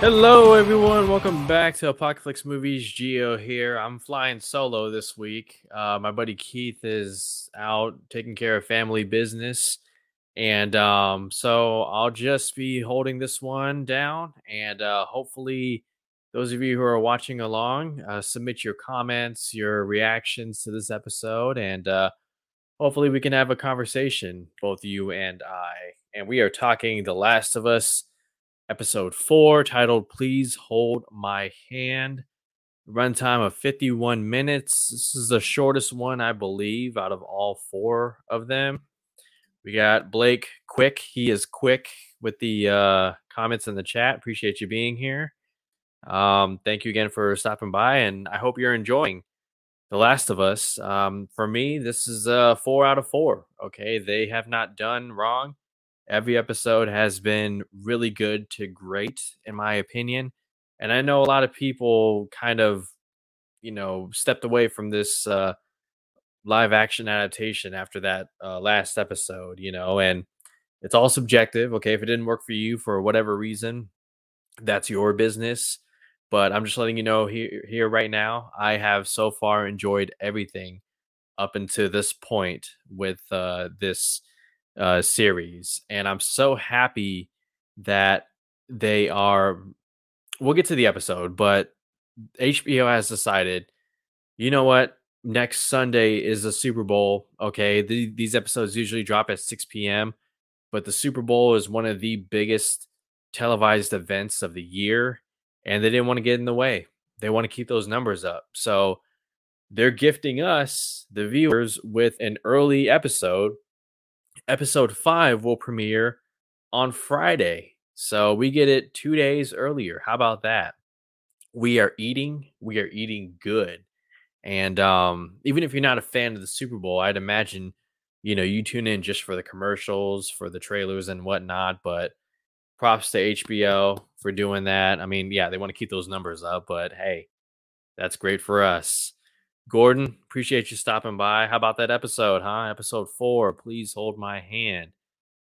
Hello, everyone. Welcome back to Apocalypse Movies. Geo here. I'm flying solo this week. Uh, my buddy Keith is out taking care of family business, and um, so I'll just be holding this one down. And uh, hopefully, those of you who are watching along, uh, submit your comments, your reactions to this episode, and uh, hopefully, we can have a conversation, both you and I. And we are talking The Last of Us episode four, titled Please Hold My Hand. Runtime of 51 minutes. This is the shortest one, I believe, out of all four of them. We got Blake Quick. He is quick with the uh, comments in the chat. Appreciate you being here. Um, thank you again for stopping by, and I hope you're enjoying The Last of Us. Um, for me, this is a four out of four. Okay, they have not done wrong. Every episode has been really good to great, in my opinion. And I know a lot of people kind of, you know, stepped away from this uh, live action adaptation after that uh, last episode, you know, and it's all subjective. Okay. If it didn't work for you for whatever reason, that's your business. But I'm just letting you know here, here right now, I have so far enjoyed everything up until this point with uh, this uh, series, and I'm so happy that they are. We'll get to the episode, but HBO has decided, you know what? Next Sunday is the Super Bowl. Okay, the, these episodes usually drop at 6 p.m., but the Super Bowl is one of the biggest televised events of the year, and they didn't want to get in the way. They want to keep those numbers up. So they're gifting us, the viewers, with an early episode episode five will premiere on Friday. So we get it two days earlier. How about that? We are eating, we are eating good. And um, even if you're not a fan of the Super Bowl, I'd imagine, you know, you tune in just for the commercials, for the trailers and whatnot. But props to HBO for doing that. I mean, yeah, they want to keep those numbers up, but hey, that's great for us. Gordon, appreciate you stopping by. How about that episode, huh? Episode four. Please hold my hand.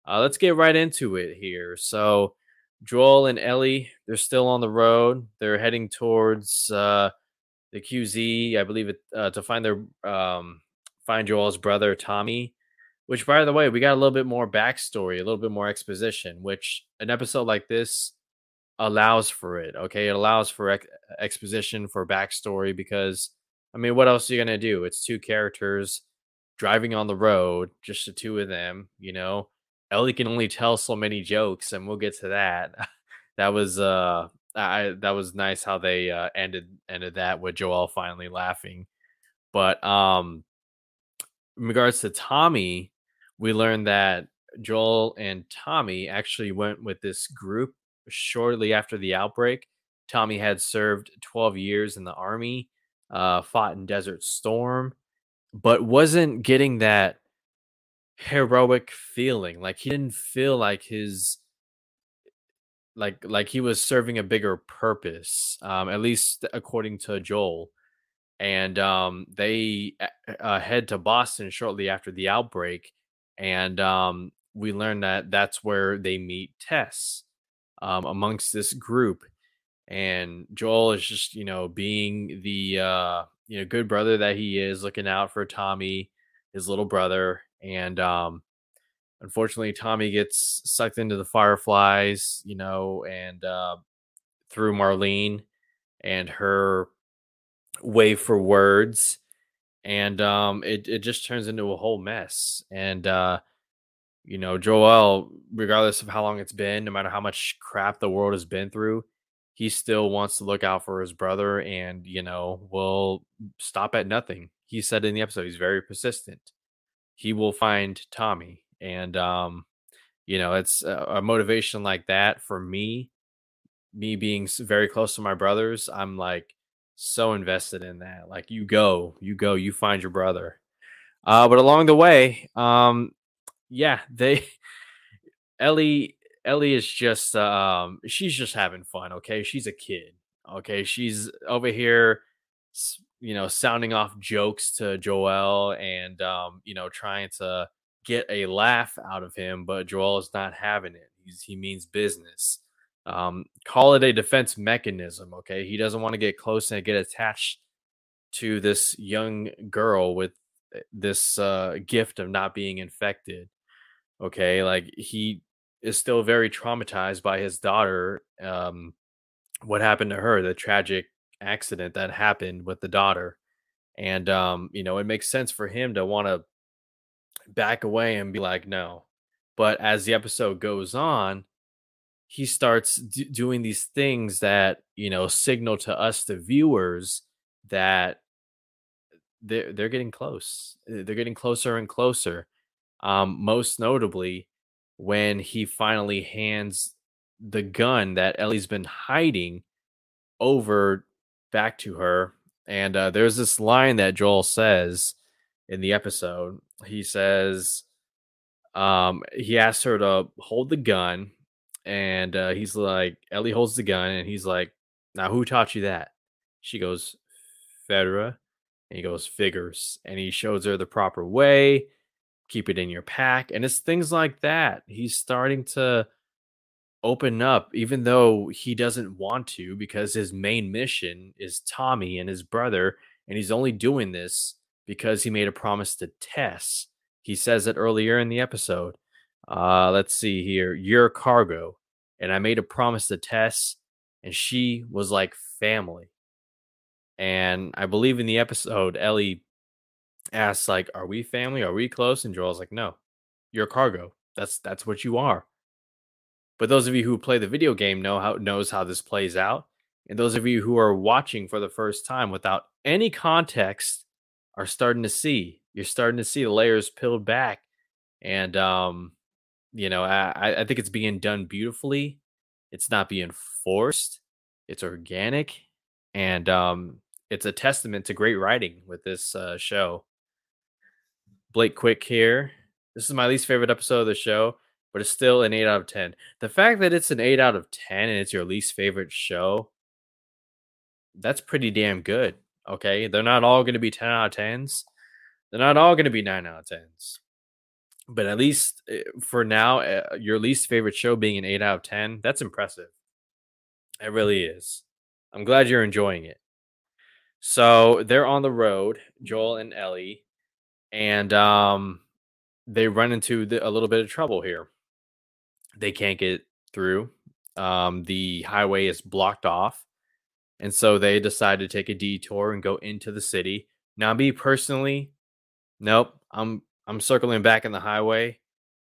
Uh, let's get right into it here. So, Joel and Ellie, they're still on the road. They're heading towards uh, the QZ, I believe, it, uh, to find their um, find Joel's brother Tommy. Which, by the way, we got a little bit more backstory, a little bit more exposition. Which an episode like this allows for it. Okay, it allows for ex- exposition for backstory because I mean, what else are you gonna do? It's two characters driving on the road, just the two of them. You know, Ellie can only tell so many jokes, and we'll get to that. that was uh, I that was nice how they uh, ended ended that with Joel finally laughing. But um, in regards to Tommy, we learned that Joel and Tommy actually went with this group shortly after the outbreak. Tommy had served 12 years in the army uh, fought in Desert Storm, but wasn't getting that heroic feeling. Like he didn't feel like his like like he was serving a bigger purpose, um, at least according to Joel. And um, they uh, head to Boston shortly after the outbreak, and um, we learn that that's where they meet Tess um, amongst this group and Joel is just you know being the uh, you know good brother that he is, looking out for Tommy, his little brother, and um, unfortunately Tommy gets sucked into the fireflies, you know, and uh, through Marlene and her way for words, and um, it it just turns into a whole mess, and uh, you know Joel, regardless of how long it's been, no matter how much crap the world has been through he still wants to look out for his brother and, you know, will stop at nothing. He said in the episode, he's very persistent. He will find Tommy. And, um, you know, it's a, a motivation like that for me, me being very close to my brothers. I'm like so invested in that. Like, you go, you go, you find your brother. Uh, but along the way, um, yeah, they, Ellie Ellie is just um she's just having fun, okay? She's a kid. Okay? She's over here you know, sounding off jokes to Joel and um, you know, trying to get a laugh out of him, but Joel is not having it. He's he means business. Um, call it a defense mechanism. Okay, he doesn't want to get close and get attached to this young girl with eh, this uh, gift of not being infected. Okay, like he is still very traumatized by his daughter. Um, what happened to her, the tragic accident that happened with the daughter. And um, you know, it makes sense for him to want to back away and be like, no. But as the episode goes on, he starts d- doing these things that, you know, signal to us, the viewers, that they're, they're getting close. Uh, they're getting closer and closer. Um, most notably, when he finally hands the gun that Ellie's been hiding over back to her. And uh, there's this line that Joel says in the episode. He says, um, he asks her to hold the gun, and uh, he's like, Ellie holds the gun, and he's like, Now, who taught you that? She goes, Fedra. And he goes, Figures. And he shows her the proper way keep it in your pack. And it's things like that. He's starting to open up, even though he doesn't want to, because his main mission is Tommy and his brother. And he's only doing this because he made a promise to Tess. He says it earlier in the episode. Uh, let's see here. Your cargo. And I made a promise to Tess, and she was like family. And I believe in the episode, Ellie asks like, "Are we family? Are we close?" And Joel's like, "No, you're cargo. That's that's what you are." But those of you who play the video game know how knows how this plays out, and those of you who are watching for the first time without any context are starting to see. You're starting to see the layers peeled back, and um, you know, I I think it's being done beautifully. It's not being forced. It's organic, and um, it's a testament to great writing with this uh, show. Blake Quick here. This is my least favorite episode of the show, but it's still an 8 out of 10. The fact that it's an 8 out of 10 and it's your least favorite show, that's pretty damn good. Okay. They're not all going to be 10 out of 10s. They're not all going to be 9 out of 10s. But at least eh, for now, uh, your least favorite show being an 8 out of 10, that's impressive. It really is. I'm glad you're enjoying it. So they're on the road, Joel and Ellie and um, they run into the, a little bit of trouble here. They can't get through. Um, the highway is blocked off, and so they decide to take a detour and go into the city. Now, me personally, nope. I'm I'm circling back in the highway,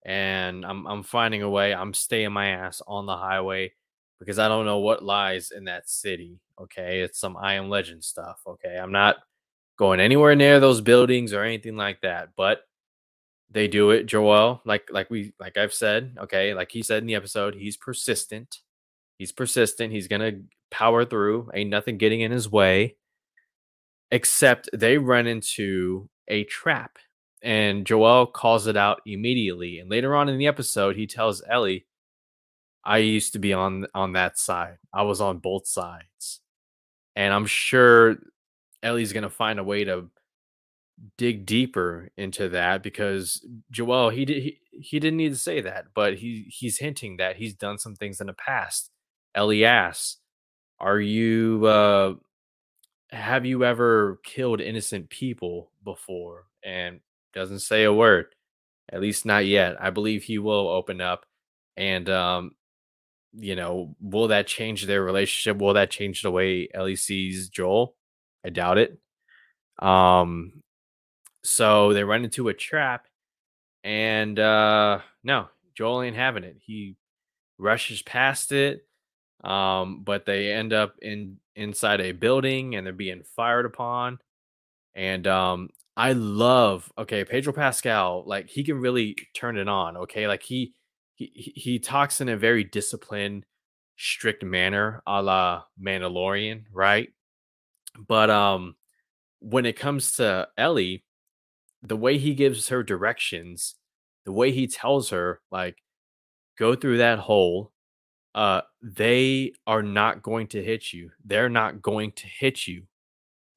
and I'm I'm finding a way. I'm staying my ass on the highway because I don't know what lies in that city. Okay, it's some I Am Legend stuff. Okay, I'm not going anywhere near those buildings or anything like that. But they do it, Joel. Like like we like I've said, okay, like he said in the episode, he's persistent. He's persistent. He's gonna power through. Ain't nothing getting in his way. Except they run into a trap. And Joel calls it out immediately. And later on in the episode, he tells Ellie, I used to be on on that side. I was on both sides. And I'm sure Ellie's going to find a way to dig deeper into that because Joel he did he, he didn't need to say that, but he he's hinting that he's done some things in the past. Ellie asks, "Are you uh have you ever killed innocent people before?" And doesn't say a word. At least not yet. I believe he will open up and um you know, will that change their relationship? Will that change the way Ellie sees Joel? I doubt it. Um, so they run into a trap, and uh, no, Joel ain't having it. He rushes past it, um, but they end up in inside a building and they're being fired upon. And um, I love okay, Pedro Pascal, like he can really turn it on. Okay, like he he he talks in a very disciplined, strict manner, a la Mandalorian, right? But um when it comes to Ellie, the way he gives her directions, the way he tells her like go through that hole, uh they are not going to hit you. They're not going to hit you.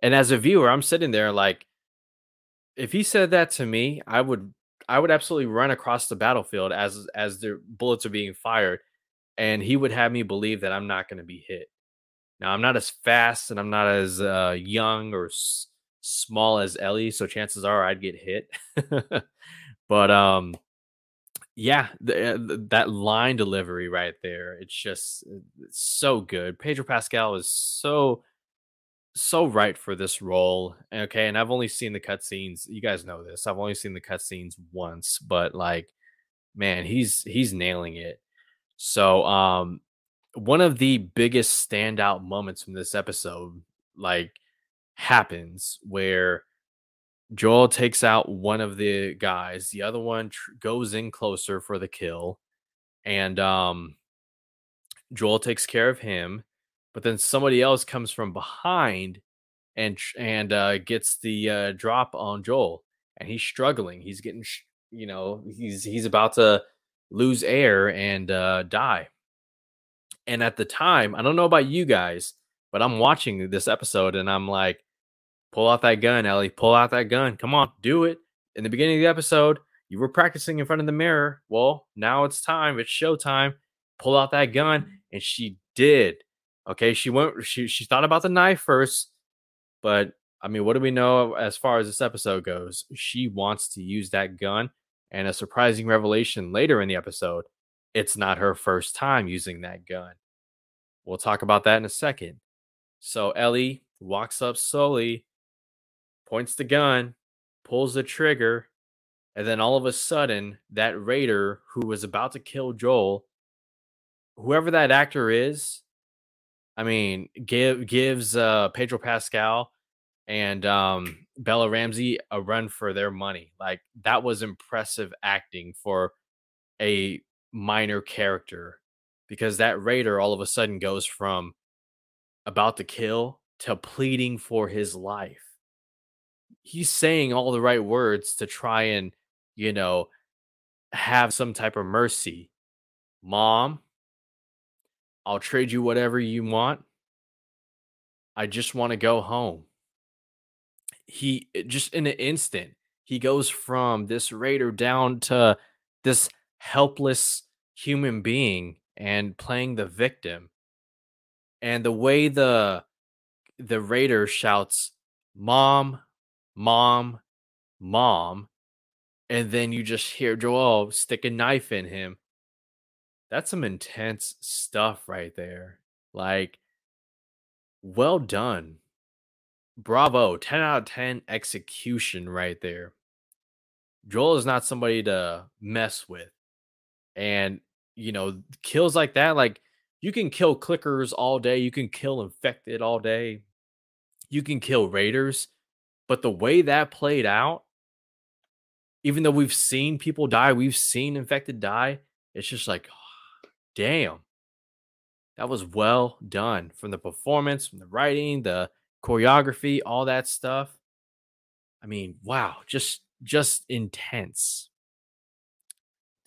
And as a viewer, I'm sitting there like if he said that to me, I would I would absolutely run across the battlefield as as the bullets are being fired and he would have me believe that I'm not going to be hit. Now I'm not as fast and I'm not as uh, young or s- small as Ellie, so chances are I'd get hit. but um, yeah, uh, that line delivery right there, it's just uh, it's so good. Pedro Pascal is so so right for this role. Okay, and I've only seen the cutscenes. You guys know this. I've only seen the cutscenes once, but like, man, he's he's nailing it. So, um, one of the biggest standout moments from this episode, like, happens where Joel takes out one of the guys, the other one tr- goes in closer for the kill, and um, Joel takes care of him, but then somebody else comes from behind and and uh, gets the uh, drop on Joel, and he's struggling. He's getting, you know, he's he's about to lose air and uh, die. And at the time, I don't know about you guys, but I'm watching this episode and I'm like, Pull out that gun, Ellie. Pull out that gun. Come on, do it. In the beginning of the episode, you were practicing in front of the mirror. Well, now it's time. It's showtime. Pull out that gun. Mm-hmm. And she did. Okay. She went, she, she thought about the knife first. But I mean, what do we know as far as this episode goes? She wants to use that gun. And a surprising revelation later in the episode, it's not her first time using that gun. We'll talk about that in a second. So Ellie walks up slowly, points the gun, pulls the trigger, and then all of a sudden, that raider who was about to kill Joel, whoever that actor is, I mean, give gives uh, Pedro Pascal and um, Bella Ramsey a run for their money. Like that was impressive acting for a minor character because that raider all of a sudden goes from about to kill to pleading for his life he's saying all the right words to try and, you know, have some type of mercy. Mom, I'll trade you whatever you want. I just want to go home. He eh, just in an instant, he goes from this raider down to this helpless human being and playing the victim. And the way the the raider shouts, "Mom, mom, mom, and then you just hear Joel stick a knife in him. That's some intense stuff right there. Like, well done. Bravo. 10 out of 10 execution right there. Joel is not somebody to mess with. And, you know, kills like that, like, you can kill clickers all day. You can kill infected all day. You can kill raiders. But the way that played out, even though we've seen people die, we've seen infected die, it's just like, damn. That was well done from the performance, from the writing, the choreography, all that stuff. I mean, wow, just just intense.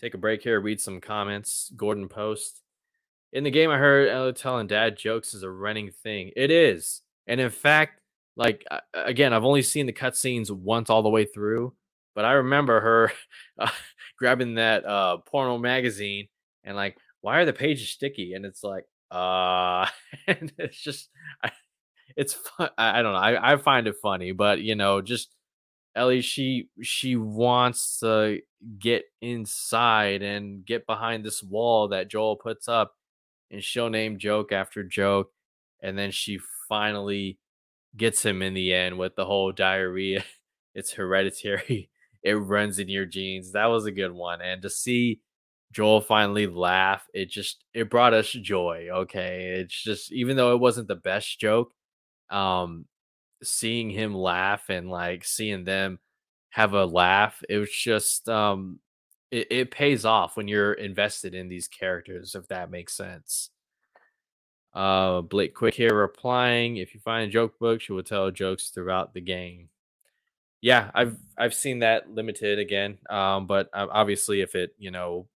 Take a break here, read some comments. Gordon Post. In the game, I heard Ella telling dad jokes is a running thing. It is. And in fact, like again, I've only seen the cutscenes once all the way through, but I remember her uh, grabbing that uh, porno magazine and like, why are the pages sticky? And it's like, uh, and it's just, I, it's fun. I, I don't know. I, I find it funny, but you know, just Ellie, she she wants to get inside and get behind this wall that Joel puts up, and she'll name joke after joke, and then she finally gets him in the end with the whole diarrhea. It's hereditary. It runs in your genes. That was a good one. And to see Joel finally laugh, it just it brought us joy. Okay. It's just even though it wasn't the best joke, um, seeing him laugh and like seeing them have a laugh, it was just um it, it pays off when you're invested in these characters, if that makes sense. Uh, Blake Quick here replying, if you find a joke book, she will tell jokes throughout the game. Yeah, I've I've seen that limited again. Um, but obviously, if it you know,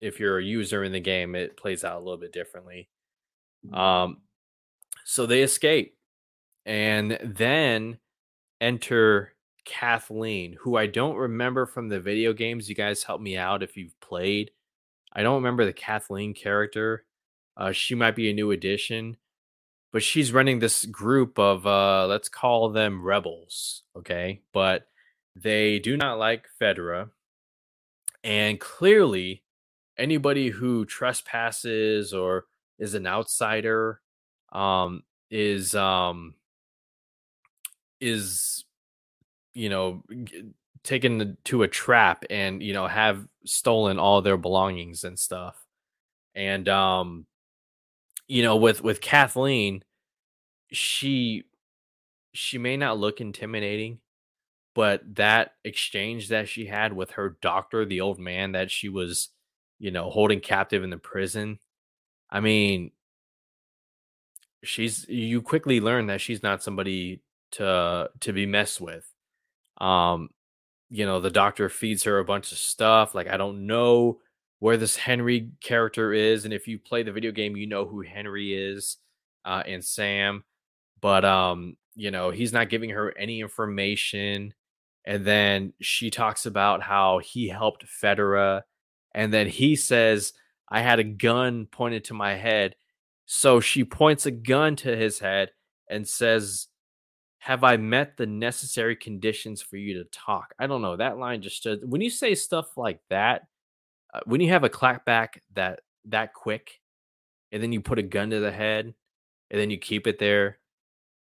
if you're a user in the game, it plays out a little bit differently. Mm-hmm. Um, so they escape, and then enter Kathleen, who I don't remember from the video games. You guys help me out if you've played. I don't remember the Kathleen character. Uh, she might be a new addition, but she's running this group of uh, let's call them rebels, okay? But they do not like Fedra, and clearly, anybody who trespasses or is an outsider um, is um, is you know g- taken to a trap and you know have stolen all their belongings and stuff. And um you know with with kathleen she she may not look intimidating but that exchange that she had with her doctor the old man that she was you know holding captive in the prison i mean she's you quickly learn that she's not somebody to to be messed with. Um you know the doctor feeds her a bunch of stuff like i don't know where this henry character is and if you play the video game you know who henry is uh and sam but um you know he's not giving her any information and then she talks about how he helped Fedra and then he says i had a gun pointed to my head. So she points a gun to his head and says have I met the necessary conditions for you to talk? I don't know. That line just stood. When you say stuff like that, uh, when you have a clapback that that quick, and then you put a gun to the head, and then you keep it there,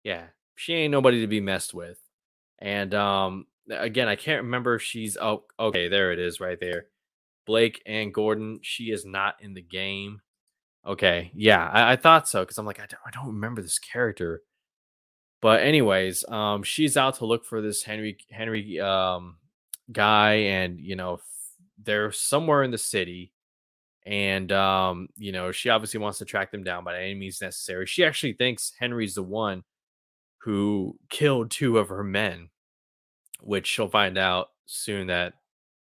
yeah, she ain't nobody to be messed with. And um, again, I can't remember if she's oh okay, there it is right there. Blake and Gordon. She is not in the game. Okay, yeah, I, I thought so because I'm like I don't, I don't remember this character but anyways, um, she's out to look for this Henry Henry um guy, and you know they're somewhere in the city, and um, you know she obviously wants to track them down by any means necessary. She actually thinks Henry's the one who killed two of her men, which she'll find out soon that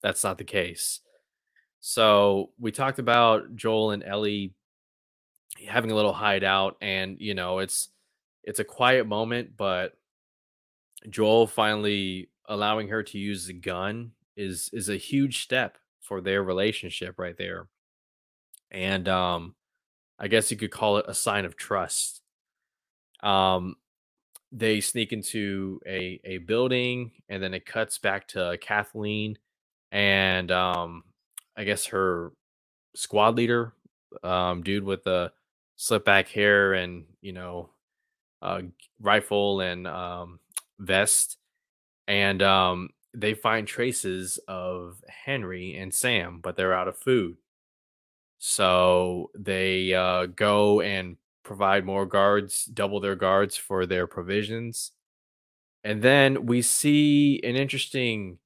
that's not the case. So we talked about Joel and Ellie having a little hideout, and you know it's it's a quiet moment, but Joel finally allowing her to use the gun is is a huge step for their relationship right there. And um I guess you could call it a sign of trust. Um they sneak into a a building and then it cuts back to Kathleen and um I guess her squad leader um dude with the slip back hair and you know uh, rifle and um, vest, and um, they find traces of Henry and Sam, but they're out of food. So they uh, go and provide more guards, double their guards for their provisions. And then we see an interesting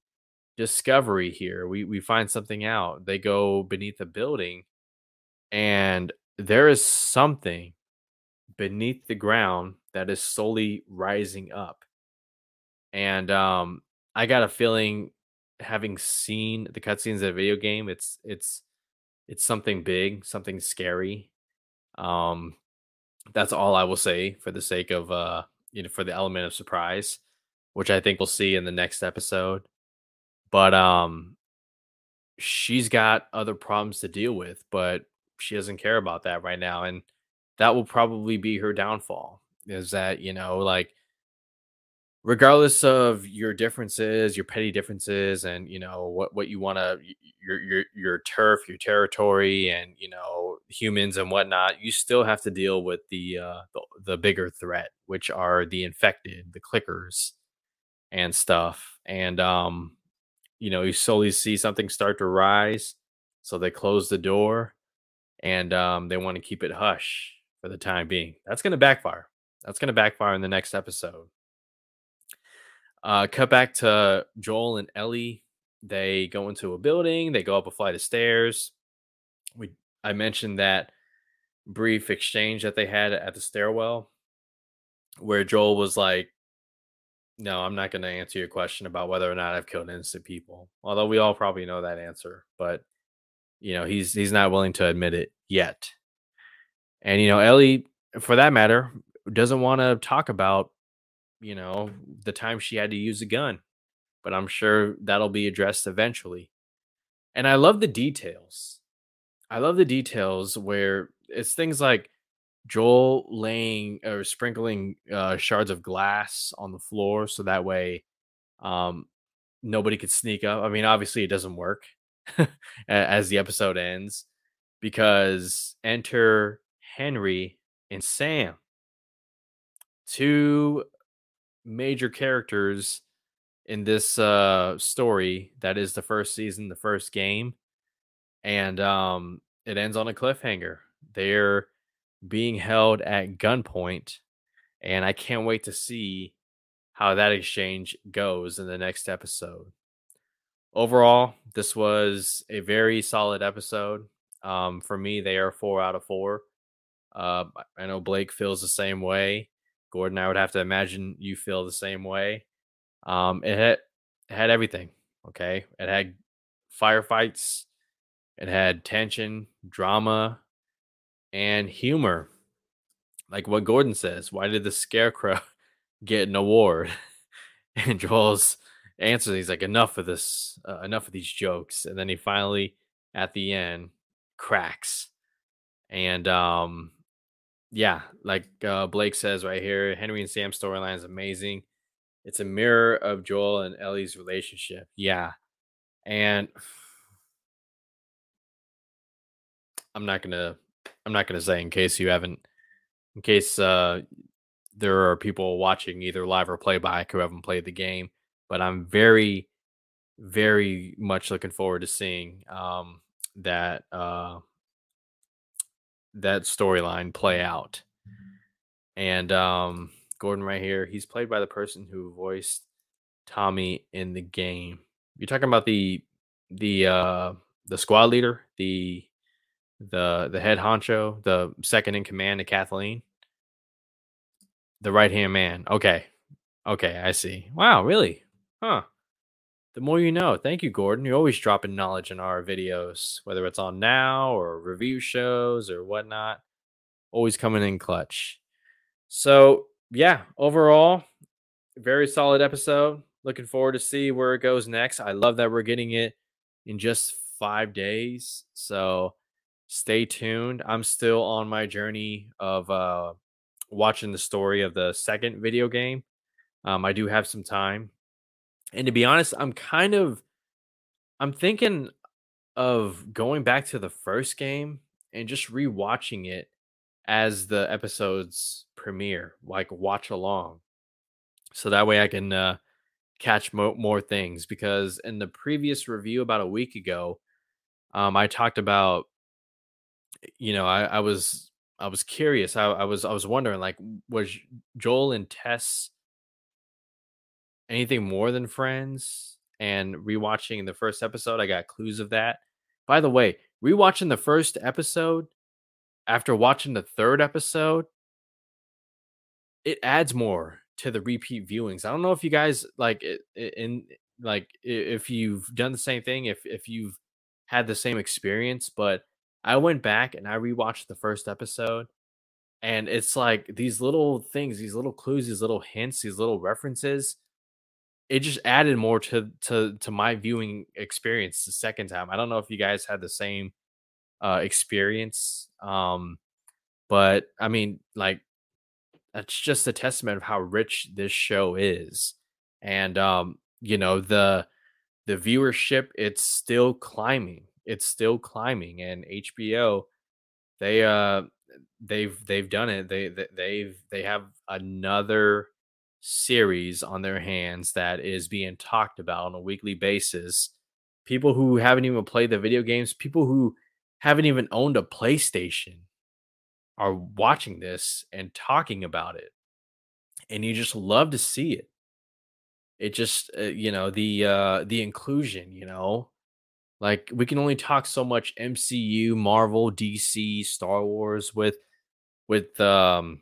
discovery here. We we find something out. They go beneath a building and there is something beneath the ground that is slowly rising up. And um, I got a feeling, having seen the cutscenes of the video game, it's it's it's something big, something scary. Um, that's all I will say for the sake of uh, you know, for the element of surprise, which I think we'll see in the next episode. But um, she's got other problems to deal with, but she doesn't care about that right now, and that will probably be her downfall is that you know like regardless of your differences your petty differences and you know what what you want to your your your turf your territory and you know humans and whatnot you still have to deal with the uh the, the bigger threat which are the infected the clickers and stuff. And um you know you slowly see something start to rise so they close the door and um they want to keep it hush for the time being. That's going to backfire that's going to backfire in the next episode. Uh, cut back to Joel and Ellie. They go into a building. They go up a flight of stairs. We I mentioned that brief exchange that they had at the stairwell, where Joel was like, "No, I'm not going to answer your question about whether or not I've killed innocent people." Although we all probably know that answer, but you know he's he's not willing to admit it yet. And you know Ellie, for that matter, doesn't want to talk about, you know, the time she had to use a gun. But I'm sure that'll be addressed eventually. And I love the details. I love the details where it's things like Joel laying or sprinkling uh, shards of glass on the floor so that way um, nobody could sneak up. I mean, obviously, it doesn't work as the episode ends because enter Henry and Sam, two major characters in this uh, story that is the first season, the first game, and um, it ends on a cliffhanger. They're being held at gunpoint, and I can't wait to see how that exchange goes in the next episode. Overall, this was a very solid episode. Um, for me, they are four out of four. Uh, I know Blake feels the same way. Gordon, I would have to imagine you feel the same way. Um, it had it had everything. Okay, it had firefights, it had tension, drama, and humor. Like what Gordon says, why did the scarecrow get an award? And Joel's answer, he's like, enough of this, uh, enough of these jokes. And then he finally, at the end, cracks. And um, yeah, like uh, Blake says right here, Henry and Sam's storyline is amazing. It's a mirror of Joel and Ellie's relationship. Yeah. And I'm not gonna I'm not gonna say in case you haven't in case uh there are people watching either live or playback who haven't played the game, but I'm very very much looking forward to seeing um that uh that storyline play out. And um Gordon right here, he's played by the person who voiced Tommy in the game. You're talking about the the uh the squad leader, the the the head honcho, the second in command to Kathleen. The right hand man. Okay. Okay, I see. Wow, really? Huh. The more you know. Thank you, Gordon. You're always dropping knowledge in our videos, whether it's on now or review shows or whatnot. Always coming in clutch. So yeah, overall, very solid episode. Looking forward to see where it goes next. I love that we're getting it in just five days. So stay tuned. I'm still on my journey of uh, watching the story of the second video game. Um, I do have some time, and to be honest, I'm kind of I'm thinking of going back to the first game and just rewatching it as the episodes premiere, like watch along, so that way I can uh, catch mo- more things. Because in the previous review about a week ago, um, I talked about you know, I, I was I was curious. I, I was I was wondering like was Joel and Tess anything more than friends? And rewatching the first episode, I got clues of that. By the way, rewatching the first episode after watching the third episode, it adds more to the repeat viewings. I don't know if you guys like in like if you've done the same thing, if if you've had the same experience, but I went back and I rewatched the first episode, and it's like these little things, these little clues, these little hints, these little references. It just added more to to to my viewing experience the second time. I don't know if you guys had the same uh experience. Um but I mean like that's just a testament of how rich this show is. And um you know the the viewership it's still climbing it's still climbing and HBO they uh they've they've done it they they've they have another series on their hands that is being talked about on a weekly basis. People who haven't even played the video games people who haven't even owned a PlayStation are watching this and talking about it and you just love to see it. It just uh, you know the uh the inclusion you know? Like we can only talk so much MCU, Marvel, DC, Star Wars with with um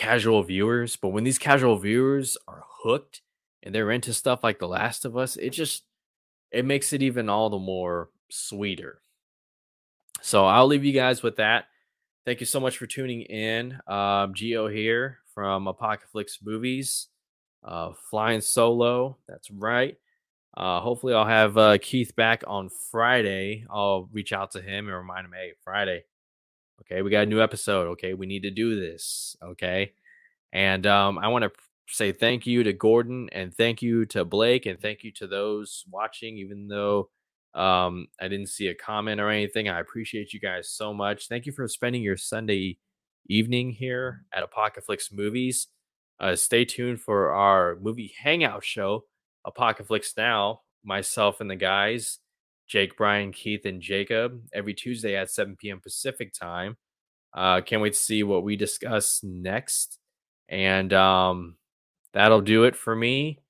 casual viewers, but when these casual viewers are hooked and they're into stuff like The Last of Us, it just it makes it even all the more sweeter. So I'll leave you guys with that. Thank you so much for tuning in. Um, Geo here from Apocalypse Movies, uh, flying solo. That's right. Uh, hopefully, I'll have uh, Keith back on Friday. I'll reach out to him and remind him, hey, Friday. Okay, we got a new episode. Okay, we need to do this. Okay. And um, I want to say thank you to Gordon and thank you to Blake and thank you to those watching, even though um, I didn't see a comment or anything. I appreciate you guys so much. Thank you for spending your Sunday evening here at Apocalypse Movies. Uh, stay tuned for our movie hangout show, Apocalypse Now. Myself and the guys, Jake, Brian, Keith, and Jacob, every Tuesday at 7 p.m. Pacific time. Uh, can't wait to see what we discuss next. And um, that'll do it for me.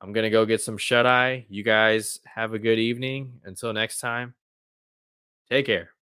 I'm going to go get some shut eye. You guys have a good evening. Until next time, take care.